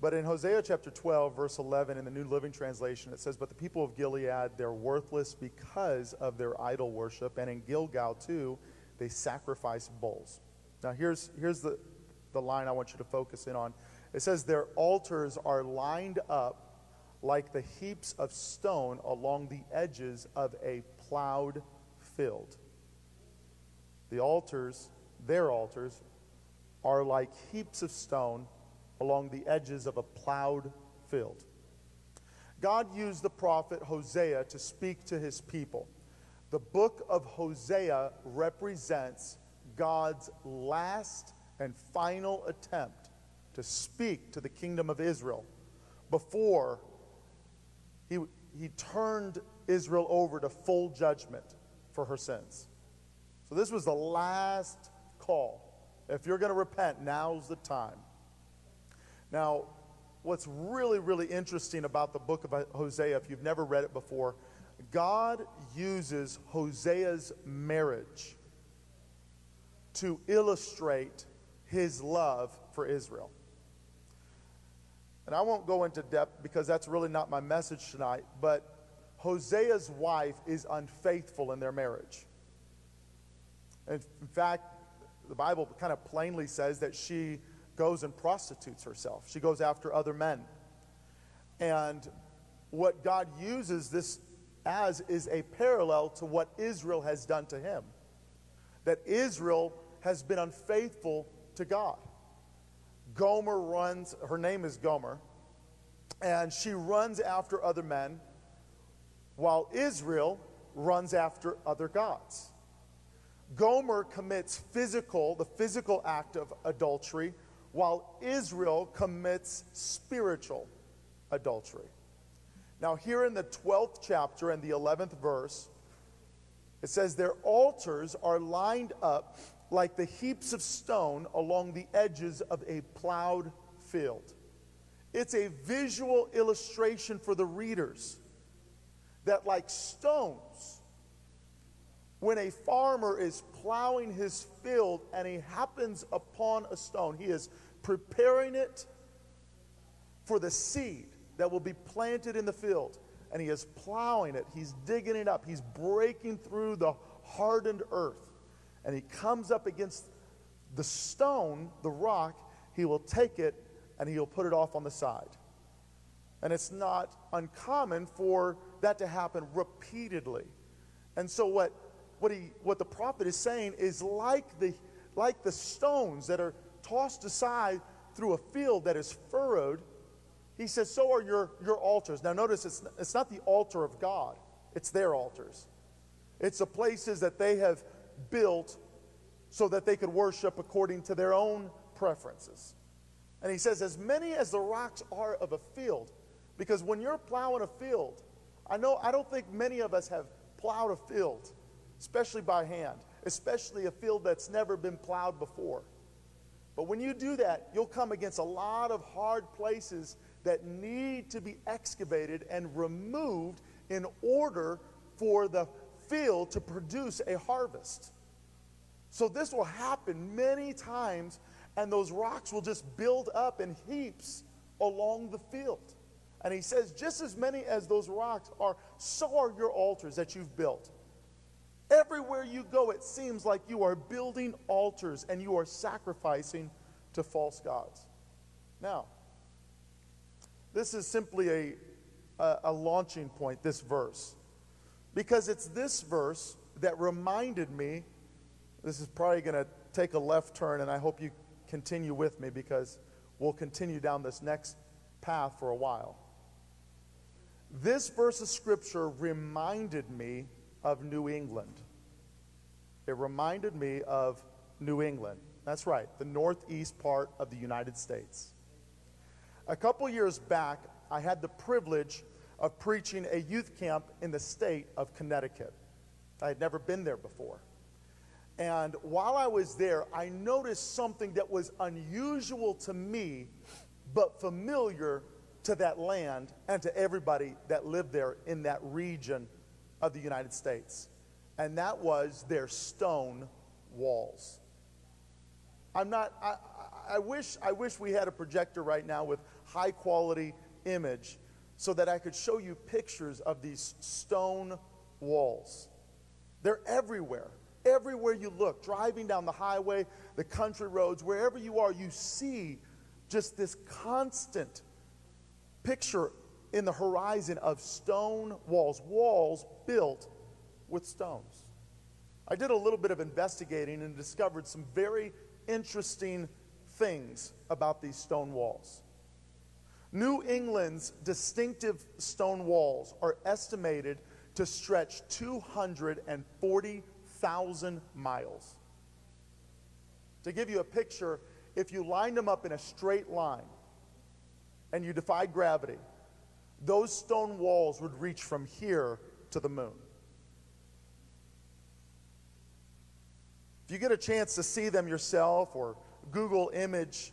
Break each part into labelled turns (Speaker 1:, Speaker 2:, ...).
Speaker 1: But in Hosea chapter 12, verse 11, in the New Living Translation, it says, But the people of Gilead, they're worthless because of their idol worship. And in Gilgal, too, they sacrifice bulls. Now, here's, here's the, the line I want you to focus in on. It says, Their altars are lined up like the heaps of stone along the edges of a plowed field. The altars, their altars, are like heaps of stone along the edges of a plowed field. God used the prophet Hosea to speak to his people. The book of Hosea represents God's last and final attempt to speak to the kingdom of Israel before he, he turned Israel over to full judgment for her sins. So this was the last call. If you're going to repent, now's the time. Now, what's really, really interesting about the book of Hosea, if you've never read it before, God uses Hosea's marriage to illustrate his love for Israel. And I won't go into depth because that's really not my message tonight, but Hosea's wife is unfaithful in their marriage. In fact, the Bible kind of plainly says that she goes and prostitutes herself. She goes after other men. And what God uses this as is a parallel to what Israel has done to him. That Israel has been unfaithful to God. Gomer runs, her name is Gomer, and she runs after other men while Israel runs after other gods. Gomer commits physical, the physical act of adultery, while Israel commits spiritual adultery. Now, here in the 12th chapter and the 11th verse, it says, Their altars are lined up like the heaps of stone along the edges of a plowed field. It's a visual illustration for the readers that, like stones, when a farmer is plowing his field and he happens upon a stone, he is preparing it for the seed that will be planted in the field. And he is plowing it, he's digging it up, he's breaking through the hardened earth. And he comes up against the stone, the rock, he will take it and he'll put it off on the side. And it's not uncommon for that to happen repeatedly. And so what what he what the prophet is saying is like the like the stones that are tossed aside through a field that is furrowed, he says, so are your, your altars. Now notice it's, it's not the altar of God, it's their altars. It's the places that they have built so that they could worship according to their own preferences. And he says, as many as the rocks are of a field, because when you're plowing a field, I know I don't think many of us have plowed a field especially by hand, especially a field that's never been plowed before. But when you do that, you'll come against a lot of hard places that need to be excavated and removed in order for the field to produce a harvest. So this will happen many times, and those rocks will just build up in heaps along the field. And he says, just as many as those rocks are, so are your altars that you've built. Everywhere you go, it seems like you are building altars and you are sacrificing to false gods. Now, this is simply a, a, a launching point, this verse, because it's this verse that reminded me. This is probably going to take a left turn, and I hope you continue with me because we'll continue down this next path for a while. This verse of scripture reminded me of New England. It reminded me of New England. That's right, the northeast part of the United States. A couple years back, I had the privilege of preaching a youth camp in the state of Connecticut. I had never been there before. And while I was there, I noticed something that was unusual to me, but familiar to that land and to everybody that lived there in that region of the United States, and that was their stone walls. I'm not, I, I, wish, I wish we had a projector right now with high quality image so that I could show you pictures of these stone walls. They're everywhere. Everywhere you look, driving down the highway, the country roads, wherever you are, you see just this constant picture in the horizon of stone walls, walls built with stones. I did a little bit of investigating and discovered some very interesting things about these stone walls. New England's distinctive stone walls are estimated to stretch 240,000 miles. To give you a picture, if you lined them up in a straight line and you defied gravity, those stone walls would reach from here to the moon. If you get a chance to see them yourself or Google image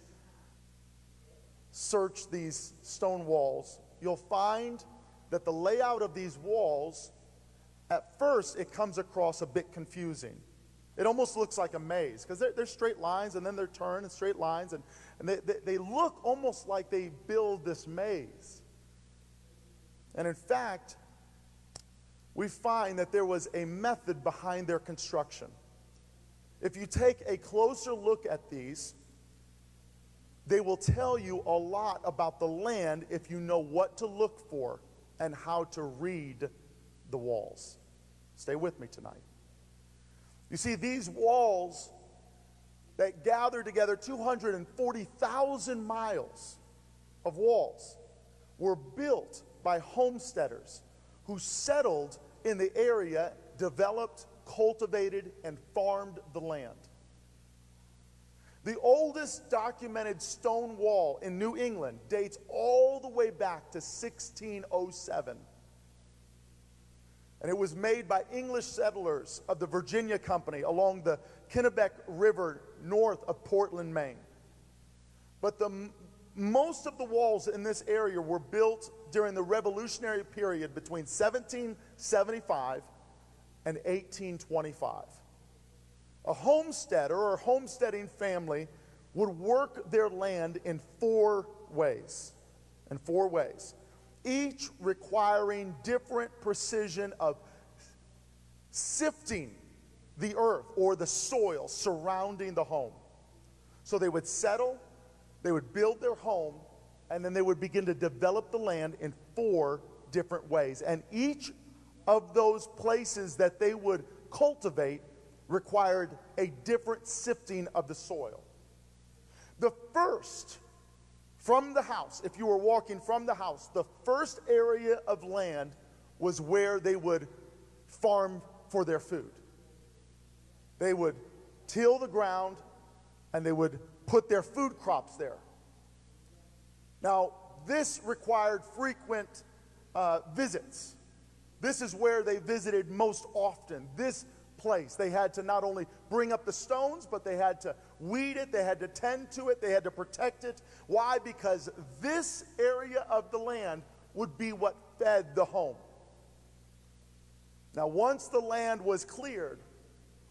Speaker 1: search these stone walls, you'll find that the layout of these walls, at first, it comes across a bit confusing. It almost looks like a maze because they're, they're, straight lines and then they're turned and straight lines, and, and they, they, they look almost like they build this maze. And in fact, we find that there was a method behind their construction. If you take a closer look at these, they will tell you a lot about the land if you know what to look for and how to read the walls. Stay with me tonight. You see, these walls that gather together 240,000 miles of walls were built by homesteaders who settled in the area, developed, cultivated, and farmed the land. The oldest documented stone wall in New England dates all the way back to 1607. And it was made by English settlers of the Virginia Company along the Kennebec River north of Portland, Maine. But the, most of the walls in this area were built during the Revolutionary period between 1775 and 1825. A homesteader or homesteading family would work their land in four ways. In four ways each requiring different precision of sifting the earth or the soil surrounding the home. So they would settle, they would build their home, and then they would begin to develop the land in four different ways. And each of those places that they would cultivate required a different sifting of the soil. The first from the house, if you were walking from the house, the first area of land was where they would farm for their food. They would till the ground and they would put their food crops there. Now, this required frequent uh, visits. This is where they visited most often. This place. They had to not only bring up the stones, but they had to weed it, they had to tend to it, they had to protect it. Why? Because this area of the land would be what fed the home. Now, once the land was cleared,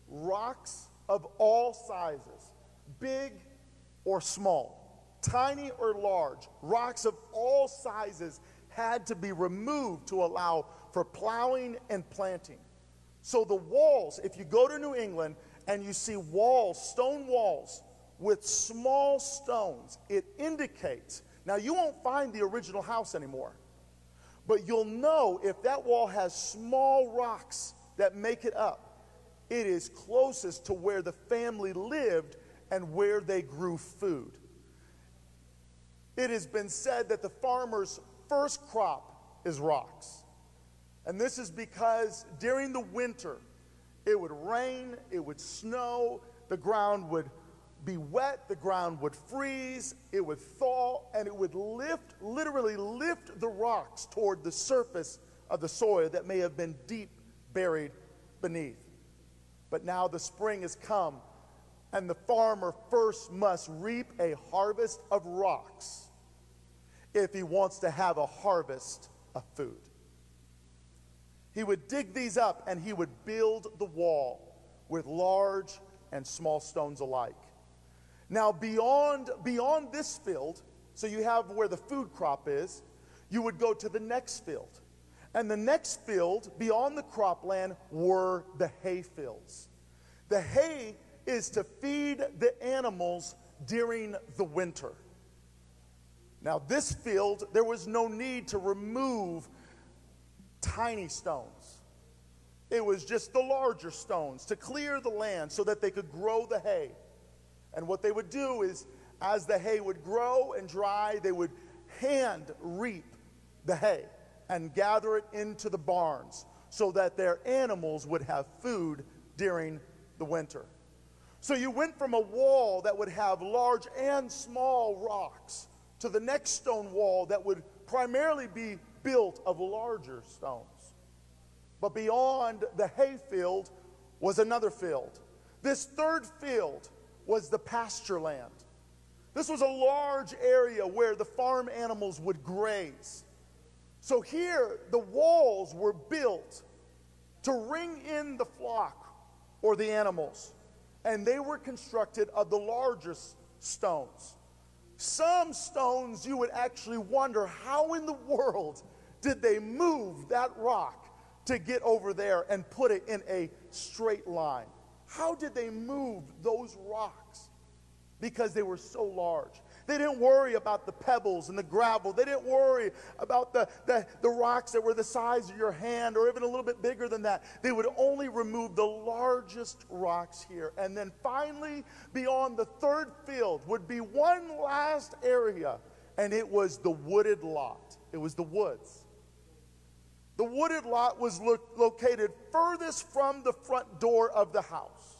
Speaker 1: rocks of all sizes, big or small, tiny or large, rocks of all sizes had to be removed to allow for plowing and planting. So the walls, if you go to New England and you see walls, stone walls with small stones, it indicates. Now you won't find the original house anymore. But you'll know if that wall has small rocks that make it up, it is closest to where the family lived and where they grew food. It has been said that the farmer's first crop is rocks. And this is because during the winter, it would rain, it would snow, the ground would be wet, the ground would freeze, it would thaw, and it would lift, literally lift the rocks toward the surface of the soil that may have been deep buried beneath. But now the spring has come, and the farmer first must reap a harvest of rocks if he wants to have a harvest of food. He would dig these up and he would build the wall with large and small stones alike. Now, beyond, beyond this field, so you have where the food crop is, you would go to the next field. And the next field beyond the cropland were the hay fields. The hay is to feed the animals during the winter. Now, this field, there was no need to remove tiny stones. It was just the larger stones to clear the land so that they could grow the hay. And what they would do is, as the hay would grow and dry, they would hand reap the hay and gather it into the barns so that their animals would have food during the winter. So you went from a wall that would have large and small rocks to the next stone wall that would primarily be built of larger stones. But beyond the hayfield was another field. This third field was the pasture land. This was a large area where the farm animals would graze. So here, the walls were built to ring in the flock or the animals, and they were constructed of the largest stones. Some stones you would actually wonder how in the world did they move that rock to get over there and put it in a straight line. How did they move those rocks? Because they were so large. They didn't worry about the pebbles and the gravel. They didn't worry about the, the, the, rocks that were the size of your hand or even a little bit bigger than that. They would only remove the largest rocks here. And then finally, beyond the third field, would be one last area, and it was the wooded lot. It was the woods. The wooded lot was lo- located furthest from the front door of the house.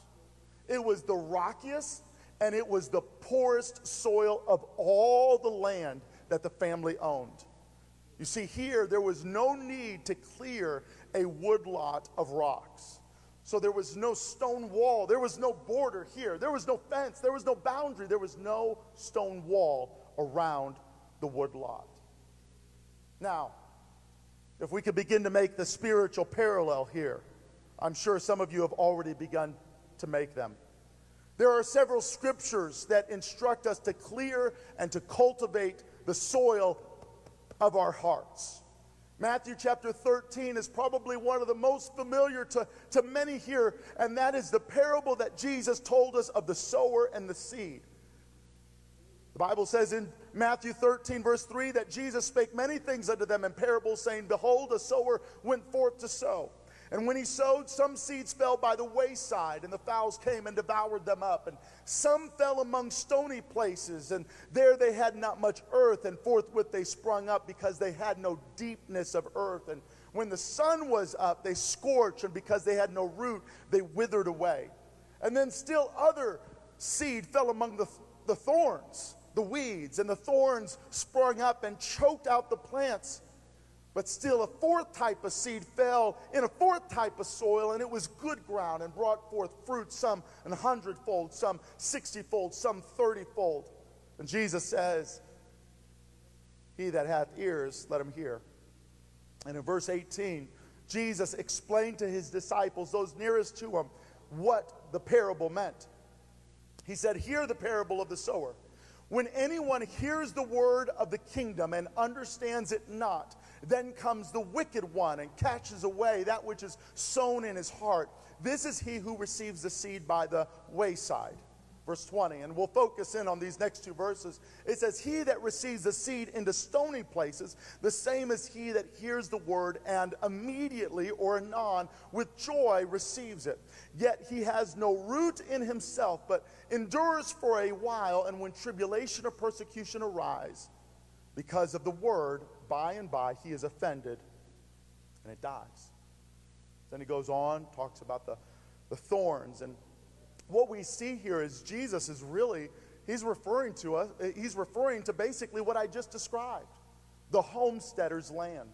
Speaker 1: It was the rockiest and it was the poorest soil of all the land that the family owned. You see, here there was no need to clear a woodlot of rocks. So there was no stone wall, there was no border here, there was no fence, there was no boundary, there was no stone wall around the woodlot. Now, if we could begin to make the spiritual parallel here, I'm sure some of you have already begun to make them. There are several scriptures that instruct us to clear and to cultivate the soil of our hearts. Matthew chapter 13 is probably one of the most familiar to, to many here, and that is the parable that Jesus told us of the sower and the seed. The Bible says in Matthew 13, verse 3, that Jesus spake many things unto them in parables, saying, Behold, a sower went forth to sow. And when he sowed, some seeds fell by the wayside, and the fowls came and devoured them up. And some fell among stony places, and there they had not much earth, and forthwith they sprung up because they had no deepness of earth. And when the sun was up, they scorched, and because they had no root, they withered away. And then still other seed fell among the, the thorns the weeds, and the thorns sprung up and choked out the plants. But still, a fourth type of seed fell in a fourth type of soil, and it was good ground and brought forth fruit, some an hundredfold, some sixtyfold, some thirtyfold. And Jesus says, He that hath ears, let him hear. And in verse 18, Jesus explained to his disciples, those nearest to him, what the parable meant. He said, Hear the parable of the sower. When anyone hears the word of the kingdom and understands it not, then comes the wicked one and catches away that which is sown in his heart. This is he who receives the seed by the wayside verse 20. And we'll focus in on these next two verses. It says, He that receives the seed into stony places, the same as he that hears the word and immediately or anon with joy receives it. Yet he has no root in himself, but endures for a while, and when tribulation or persecution arise, because of the word, by and by he is offended and it dies. Then he goes on, talks about the, the thorns and what we see here is Jesus is really, he's referring to us, eh, he's referring to basically what I just described the homesteader's land.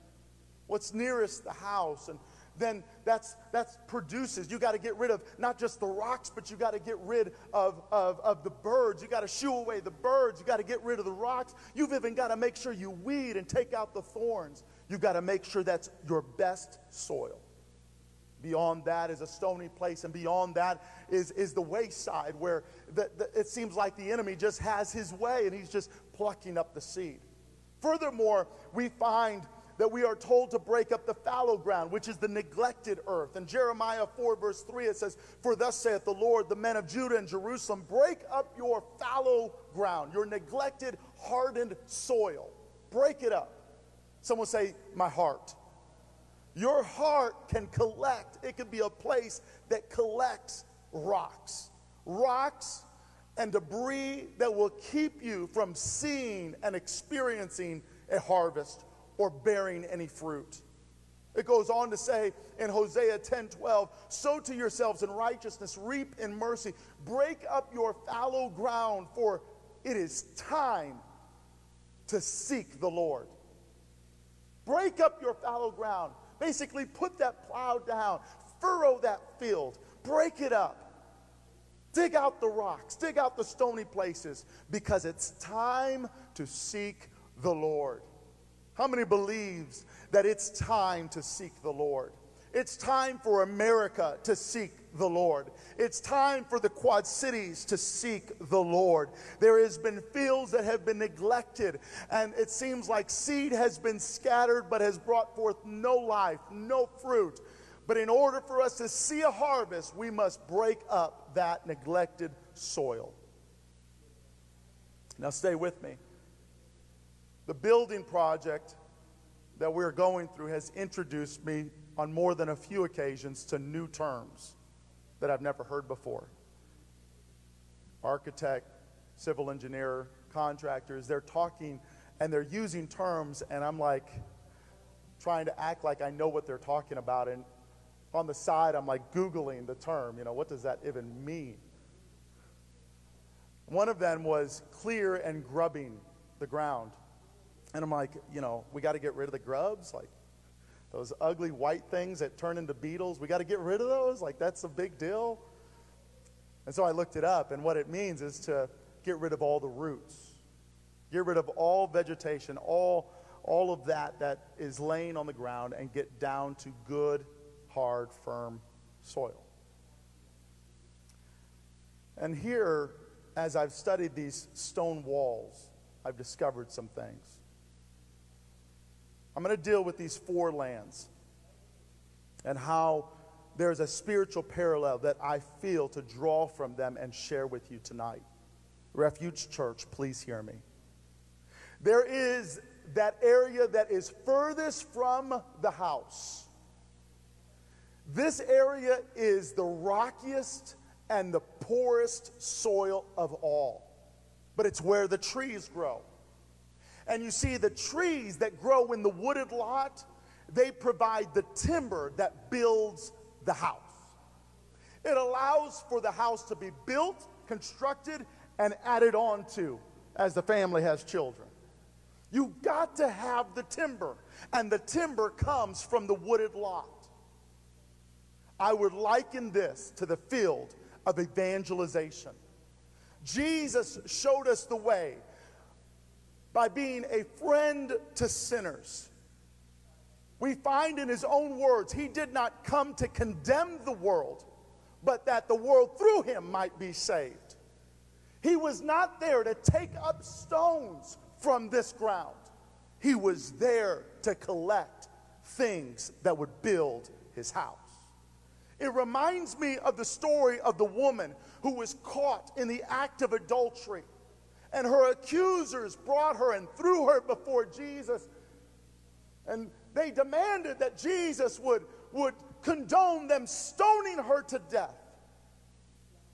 Speaker 1: What's nearest the house and then that's that's produces. You got to get rid of not just the rocks but you got to get rid of, of, of the birds. You got to shoo away the birds. You got to get rid of the rocks. You've even got to make sure you weed and take out the thorns. You've got to make sure that's your best soil. Beyond that is a stony place, and beyond that is, is the wayside where the, the, it seems like the enemy just has his way and he's just plucking up the seed. Furthermore, we find that we are told to break up the fallow ground, which is the neglected earth. In Jeremiah 4, verse 3, it says, For thus saith the Lord, the men of Judah and Jerusalem, break up your fallow ground, your neglected, hardened soil. Break it up. Someone say, My heart. Your heart can collect, it can be a place that collects rocks. Rocks and debris that will keep you from seeing and experiencing a harvest or bearing any fruit. It goes on to say in Hosea 10 12, sow to yourselves in righteousness, reap in mercy, break up your fallow ground, for it is time to seek the Lord. Break up your fallow ground. Basically, put that plow down, furrow that field, break it up. Dig out the rocks, dig out the stony places, because it's time to seek the Lord. How many believes that it's time to seek the Lord? It's time for America to seek the Lord. It's time for the Quad Cities to seek the Lord. There has been fields that have been neglected, and it seems like seed has been scattered but has brought forth no life, no fruit. But in order for us to see a harvest, we must break up that neglected soil. Now, stay with me. The building project that we're going through has introduced me on more than a few occasions to new terms that I've never heard before. Architect, civil engineer, contractors, they're talking and they're using terms, and I'm like trying to act like I know what they're talking about. And on the side, I'm like Googling the term, you know, what does that even mean? One of them was clear and grubbing the ground. And I'm like, you know, we got to get rid of the grubs, like those ugly white things that turn into beetles. We got to get rid of those. Like, that's a big deal. And so I looked it up, and what it means is to get rid of all the roots, get rid of all vegetation, all, all of that that is laying on the ground, and get down to good, hard, firm soil. And here, as I've studied these stone walls, I've discovered some things. I'm going to deal with these four lands and how there's a spiritual parallel that I feel to draw from them and share with you tonight. Refuge Church, please hear me. There is that area that is furthest from the house. This area is the rockiest and the poorest soil of all, but it's where the trees grow. And you see, the trees that grow in the wooded lot, they provide the timber that builds the house. It allows for the house to be built, constructed, and added on to as the family has children. You've got to have the timber, and the timber comes from the wooded lot. I would liken this to the field of evangelization. Jesus showed us the way by being a friend to sinners. We find in his own words, he did not come to condemn the world, but that the world through him might be saved. He was not there to take up stones from this ground, he was there to collect things that would build his house. It reminds me of the story of the woman who was caught in the act of adultery and her accusers brought her and threw her before Jesus. And they demanded that Jesus would, would condone them stoning her to death.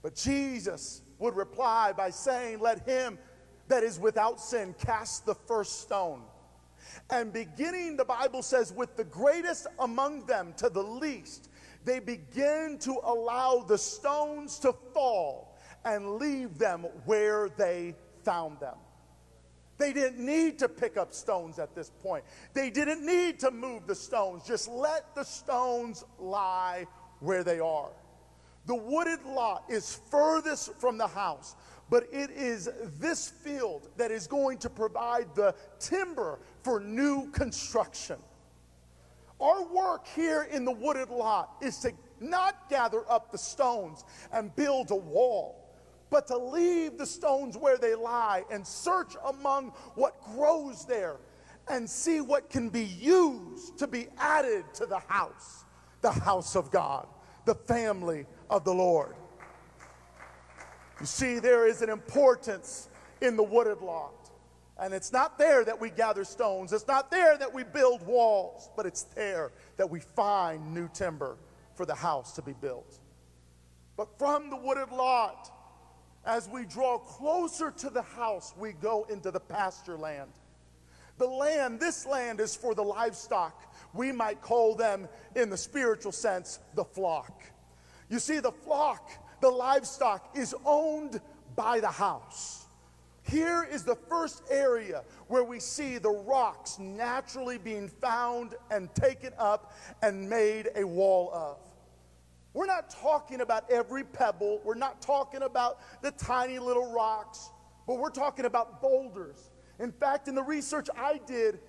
Speaker 1: But Jesus would reply by saying, Let him that is without sin cast the first stone. And beginning, the Bible says, with the greatest among them to the least, they begin to allow the stones to fall and leave them where they found them. They didn't need to pick up stones at this point. They didn't need to move the stones. Just let the stones lie where they are. The wooded lot is furthest from the house, but it is this field that is going to provide the timber for new construction. Our work here in the wooded lot is to not gather up the stones and build a wall, but to leave the stones where they lie and search among what grows there and see what can be used to be added to the house, the house of God, the family of the Lord. You see, there is an importance in the wooded lot. And it's not there that we gather stones. It's not there that we build walls, but it's there that we find new timber for the house to be built. But from the wooded lot, as we draw closer to the house, we go into the pasture land. The land, this land is for the livestock. We might call them, in the spiritual sense, the flock. You see, the flock, the livestock, is owned by the house. Here is the first area where we see the rocks naturally being found and taken up and made a wall of. We're not talking about every pebble, we're not talking about the tiny little rocks, but we're talking about boulders. In fact, in the research I did,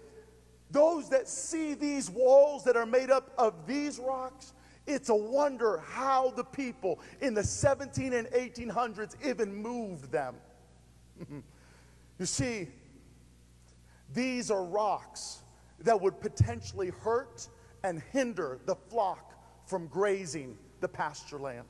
Speaker 1: those that see these walls that are made up of these rocks, it's a wonder how the people in the 17 and 1800s even moved them. you see, these are rocks that would potentially hurt and hinder the flock from grazing the pasture land.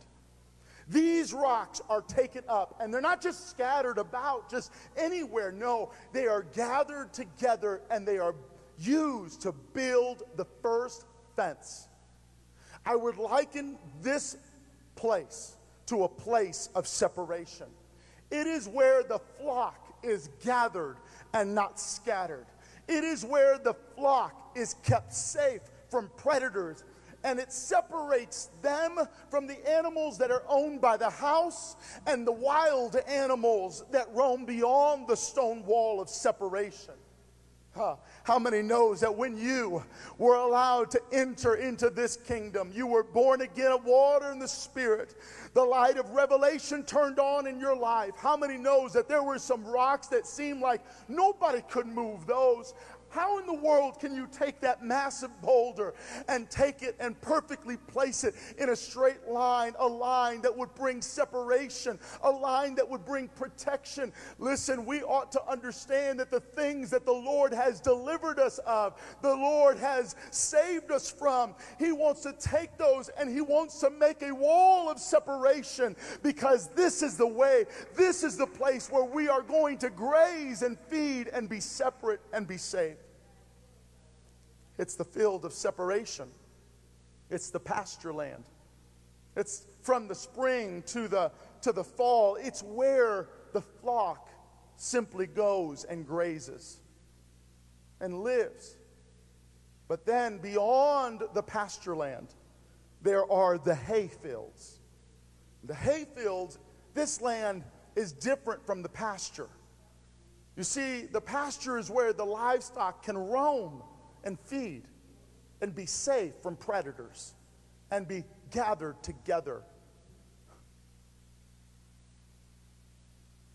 Speaker 1: These rocks are taken up, and they're not just scattered about just anywhere. No, they are gathered together and they are used to build the first fence. I would liken this place to a place of separation. It is where the flock is gathered and not scattered. It is where the flock is kept safe from predators and it separates them from the animals that are owned by the house and the wild animals that roam beyond the stone wall of separation. Huh. How many knows that when you were allowed to enter into this kingdom, you were born again of water and the spirit, the light of revelation turned on in your life? How many knows that there were some rocks that seemed like nobody could move those? How in the world can you take that massive boulder and take it and perfectly place it in a straight line, a line that would bring separation, a line that would bring protection? Listen, we ought to understand that the things that the Lord has delivered us of, the Lord has saved us from, He wants to take those and He wants to make a wall of separation because this is the way, this is the place where we are going to graze and feed and be separate and be safe. It's the field of separation, it's the pasture land. It's from the spring to the, to the fall. It's where the flock simply goes and grazes and lives. But then beyond the pasture land, there are the hay fields. The hay fields, this land is different from the pasture. You see, the pasture is where the livestock can roam and feed and be safe from predators and be gathered together.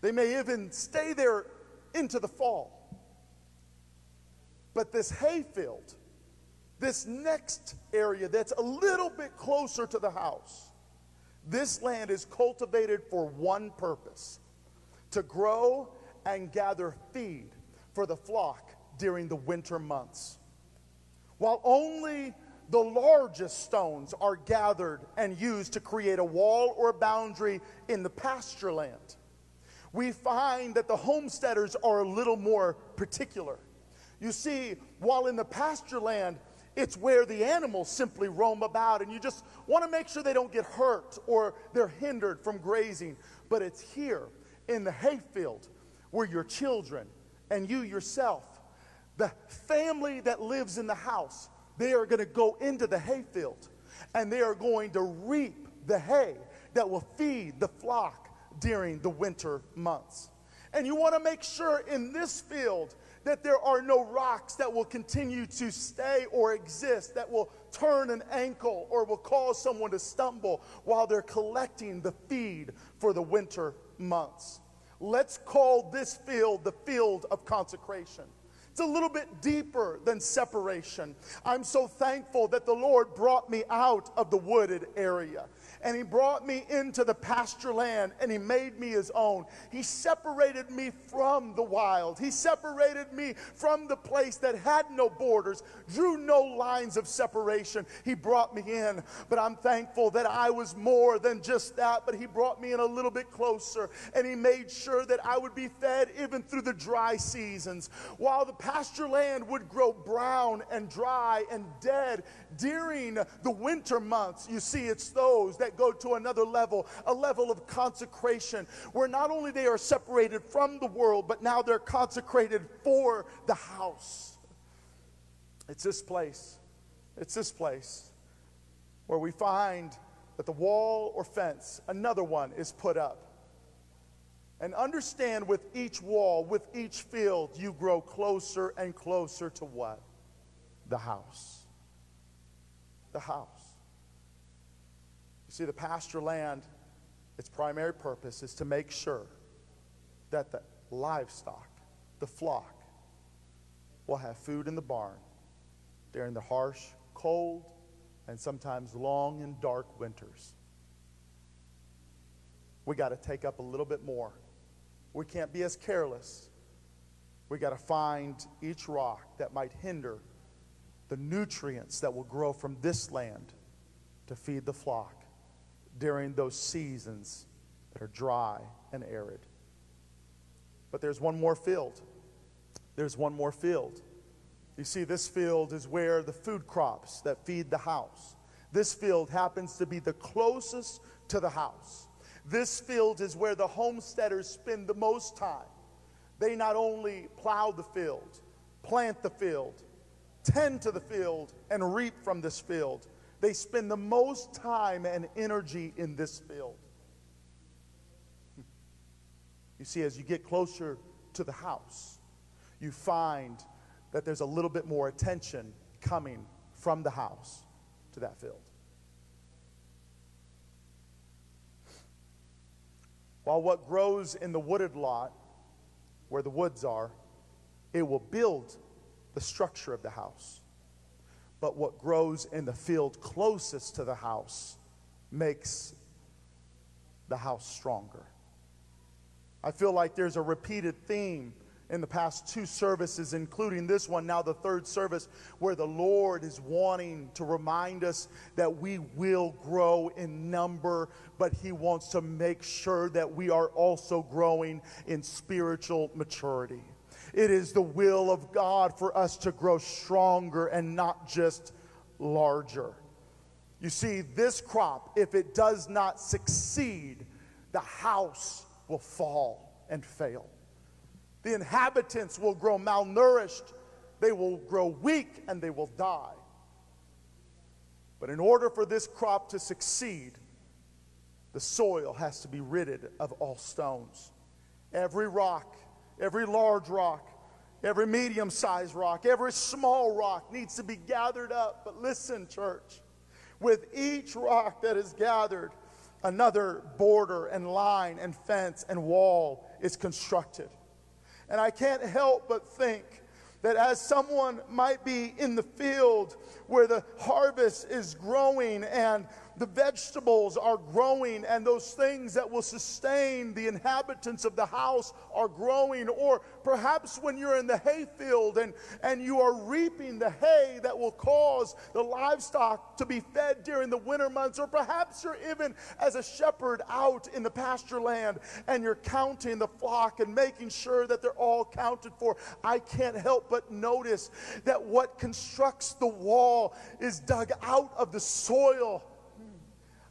Speaker 1: They may even stay there into the fall. But this hayfield, this next area that's a little bit closer to the house, this land is cultivated for one purpose to grow and gather feed for the flock during the winter months while only the largest stones are gathered and used to create a wall or a boundary in the pasture land. We find that the homesteaders are a little more particular. You see, while in the pasture land, it's where the animals simply roam about, and you just want to make sure they don't get hurt or they're hindered from grazing. But it's here in the hayfield where your children and you yourself the family that lives in the house, they are going to go into the hayfield and they are going to reap the hay that will feed the flock during the winter months. And you want to make sure in this field that there are no rocks that will continue to stay or exist that will turn an ankle or will cause someone to stumble while they're collecting the feed for the winter months. Let's call this field the field of consecration. It's a little bit deeper than separation. I'm so thankful that the Lord brought me out of the wooded area and he brought me into the pasture land and he made me his own. He separated me from the wild. He separated me from the place that had no borders, drew no lines of separation. He brought me in. But I'm thankful that I was more than just that, but he brought me in a little bit closer and he made sure that I would be fed even through the dry seasons. While the pasture land would grow brown and dry and dead during the winter months, you see, it's those that go to another level, a level of consecration, where not only they are separated from the world, but now they're consecrated for the house. It's this place. It's this place where we find that the wall or fence, another one, is put up. And understand with each wall, with each field, you grow closer and closer to what? The house. The house. See, the pasture land, its primary purpose is to make sure that the livestock, the flock, will have food in the barn during the harsh, cold, and sometimes long and dark winters. We got to take up a little bit more. We can't be as careless. We got to find each rock that might hinder the nutrients that will grow from this land to feed the flock during those seasons that are dry and arid. But there's one more field. There's one more field. You see, this field is where the food crops that feed the house. This field happens to be the closest to the house. This field is where the homesteaders spend the most time. They not only plow the field, plant the field, tend to the field, and reap from this field, they spend the most time and energy in this field. You see, as you get closer to the house, you find that there's a little bit more attention coming from the house to that field. While what grows in the wooded lot, where the woods are, it will build the structure of the house but what grows in the field closest to the house makes the house stronger. I feel like there's a repeated theme in the past two services, including this one, now the third service, where the Lord is wanting to remind us that we will grow in number, but He wants to make sure that we are also growing in spiritual maturity. It is the will of God for us to grow stronger and not just larger. You see, this crop, if it does not succeed, the house will fall and fail. The inhabitants will grow malnourished, they will grow weak, and they will die. But in order for this crop to succeed, the soil has to be ridded of all stones. Every rock Every large rock, every medium sized rock, every small rock needs to be gathered up. But listen, church, with each rock that is gathered, another border and line and fence and wall is constructed. And I can't help but think that as someone might be in the field where the harvest is growing and the vegetables are growing and those things that will sustain the inhabitants of the house are growing. Or perhaps when you're in the hayfield and, and you are reaping the hay that will cause the livestock to be fed during the winter months. Or perhaps you're even as a shepherd out in the pasture land and you're counting the flock and making sure that they're all counted for. I can't help but notice that what constructs the wall is dug out of the soil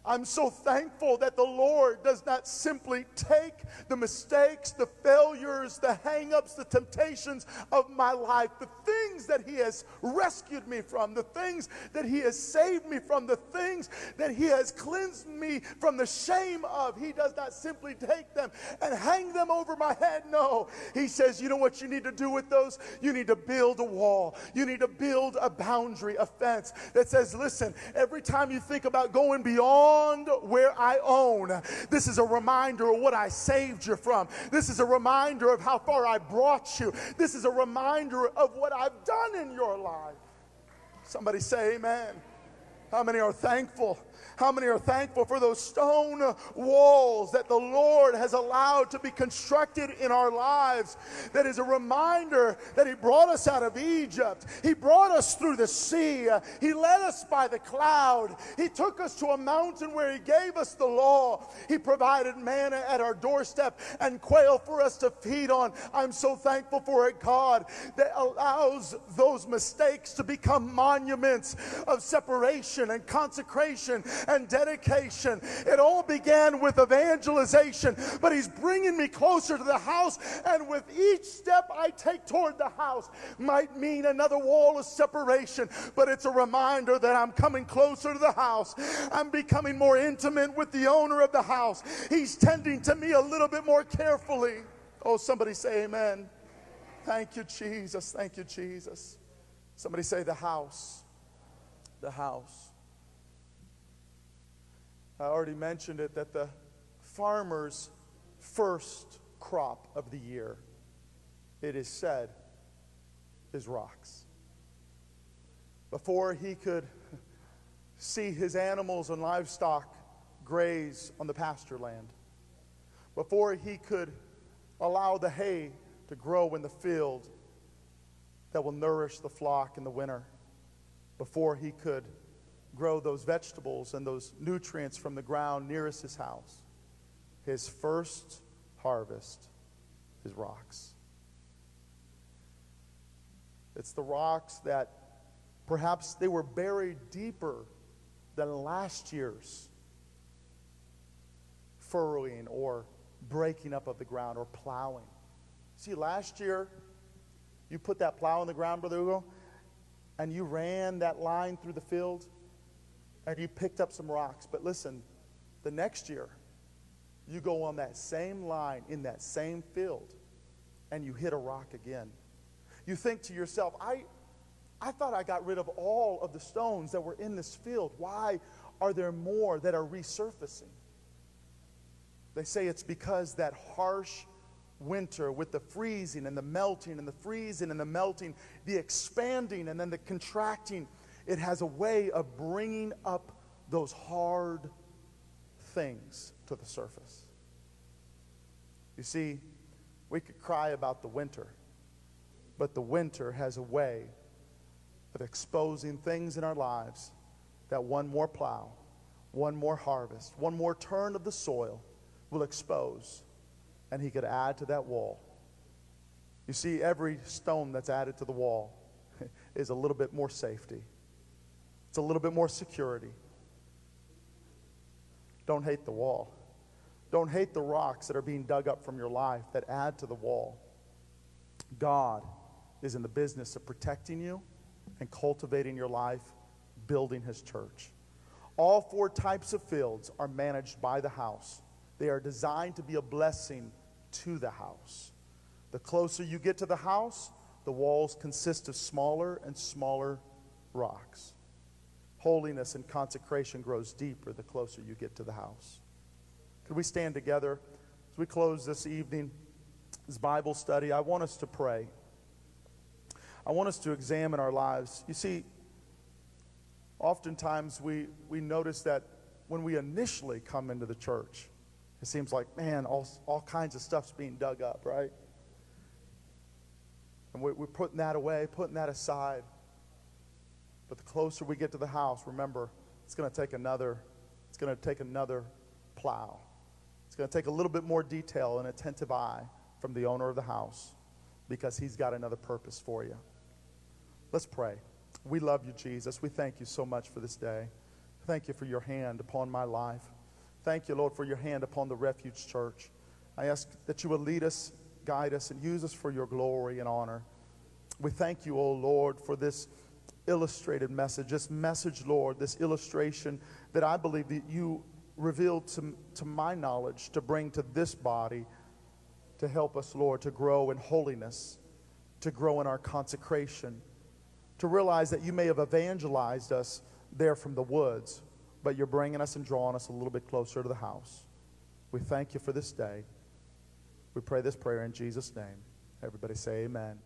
Speaker 1: I'm so thankful that the Lord does not simply take the mistakes, the failures, the hangups, the temptations of my life, the things that He has rescued me from, the things that He has saved me from, the things that He has cleansed me from the shame of. He does not simply take them and hang them over my head. No. He says, You know what you need to do with those? You need to build a wall. You need to build a boundary, a fence that says, Listen, every time you think about going beyond where I own, this is a reminder of what I saved you from. This is a reminder of how far I brought you. This is a reminder of what I've done in your life. Somebody say, Amen. How many are thankful how many are thankful for those stone walls that the Lord has allowed to be constructed in our lives? That is a reminder that He brought us out of Egypt. He brought us through the sea. He led us by the cloud. He took us to a mountain where He gave us the law. He provided manna at our doorstep and quail for us to feed on. I'm so thankful for a God that allows those mistakes to become monuments of separation and consecration and dedication. It all began with evangelization, but He's bringing me closer to the house. And with each step I take toward the house, might mean another wall of separation, but it's a reminder that I'm coming closer to the house. I'm becoming more intimate with the owner of the house. He's tending to me a little bit more carefully. Oh, somebody say amen. Thank you, Jesus. Thank you, Jesus. Somebody say the house. The house. I already mentioned it that the farmer's first crop of the year, it is said, is rocks. Before he could see his animals and livestock graze on the pasture land, before he could allow the hay to grow in the field that will nourish the flock in the winter, before he could grow those vegetables and those nutrients from the ground nearest his house. His first harvest is rocks. It's the rocks that perhaps they were buried deeper than last year's furrowing or breaking up of the ground or plowing. See, last year, you put that plow in the ground, Brother Hugo, and you ran that line through the field and you picked up some rocks. But listen, the next year, you go on that same line in that same field and you hit a rock again. You think to yourself, I, I thought I got rid of all of the stones that were in this field. Why are there more that are resurfacing? They say it's because that harsh winter with the freezing and the melting and the freezing and the melting, the expanding and then the contracting it has a way of bringing up those hard things to the surface. You see, we could cry about the winter, but the winter has a way of exposing things in our lives that one more plow, one more harvest, one more turn of the soil will expose, and he could add to that wall. You see, every stone that's added to the wall is a little bit more safety it's a little bit more security. Don't hate the wall. Don't hate the rocks that are being dug up from your life that add to the wall. God is in the business of protecting you and cultivating your life, building his church. All four types of fields are managed by the house. They are designed to be a blessing to the house. The closer you get to the house, the walls consist of smaller and smaller rocks holiness and consecration grows deeper the closer you get to the house. Could we stand together as we close this evening, this Bible study? I want us to pray. I want us to examine our lives. You see, oftentimes we, we notice that when we initially come into the church, it seems like, man, all, all kinds of stuff's being dug up, right? And we, we're putting that away, putting that aside. But the closer we get to the house, remember, it's going to take another, it's going to take another plow. It's going to take a little bit more detail and attentive eye from the owner of the house because he's got another purpose for you. Let's pray. We love you, Jesus. We thank you so much for this day. Thank you for your hand upon my life. Thank you, Lord, for your hand upon the Refuge Church. I ask that you will lead us, guide us, and use us for your glory and honor. We thank you, O Lord, for this illustrated message, this message, Lord, this illustration that I believe that you revealed to, to my knowledge to bring to this body to help us, Lord, to grow in holiness, to grow in our consecration, to realize that you may have evangelized us there from the woods, but you're bringing us and drawing us a little bit closer to the house. We thank you for this day. We pray this prayer in Jesus' name. Everybody say amen.